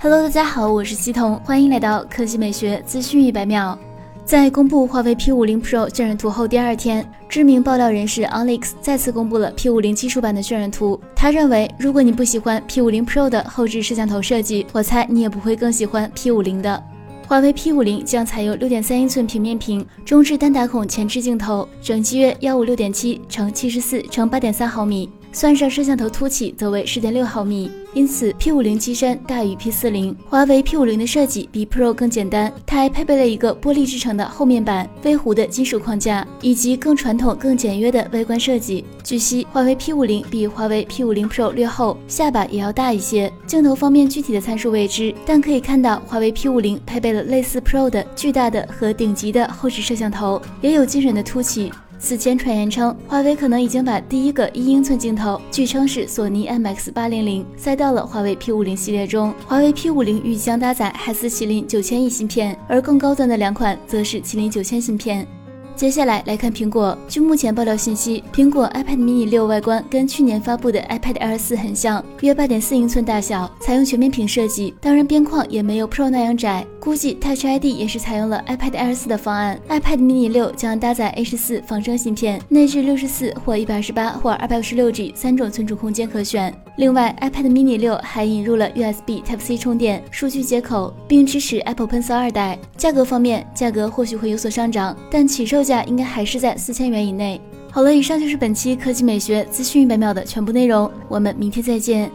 Hello，大家好，我是西彤，欢迎来到科技美学资讯一百秒。在公布华为 P50 Pro 渲染图后第二天，知名爆料人士 Alex 再次公布了 P50 技术版的渲染图。他认为，如果你不喜欢 P50 Pro 的后置摄像头设计，我猜你也不会更喜欢 P50 的。华为 P50 将采用6.3英寸平面屏，中置单打孔前置镜头，整机约156.7乘74乘8.3毫米。算上摄像头凸起，则为十点六毫米，因此 P50 机身大于 P40。华为 P50 的设计比 Pro 更简单，它还配备了一个玻璃制成的后面板、微弧的金属框架，以及更传统、更简约的外观设计。据悉，华为 P50 比华为 P50 Pro 略厚，下巴也要大一些。镜头方面具体的参数未知，但可以看到华为 P50 配备了类似 Pro 的巨大的和顶级的后置摄像头，也有惊人的凸起。此前传言称，华为可能已经把第一个一英寸镜头，据称是索尼 MX 八零零，塞到了华为 P 五零系列中。华为 P 五零预计将搭载海思麒麟九千亿芯片，而更高端的两款则是麒麟九千芯片。接下来来看苹果。据目前爆料信息，苹果 iPad mini 六外观跟去年发布的 iPad Air 四很像，约八点四英寸大小，采用全面屏设计，当然边框也没有 Pro 那样窄。估计 Touch ID 也是采用了 iPad Air 四的方案。iPad mini 六将搭载 A 十四仿生芯片，内置六十四或一百二十八或二百五十六 G 三种存储空间可选。另外，iPad mini 六还引入了 USB Type C 充电、数据接口，并支持 Apple Pencil 二代。价格方面，价格或许会有所上涨，但起售。价应该还是在四千元以内。好了，以上就是本期科技美学资讯一百秒的全部内容，我们明天再见。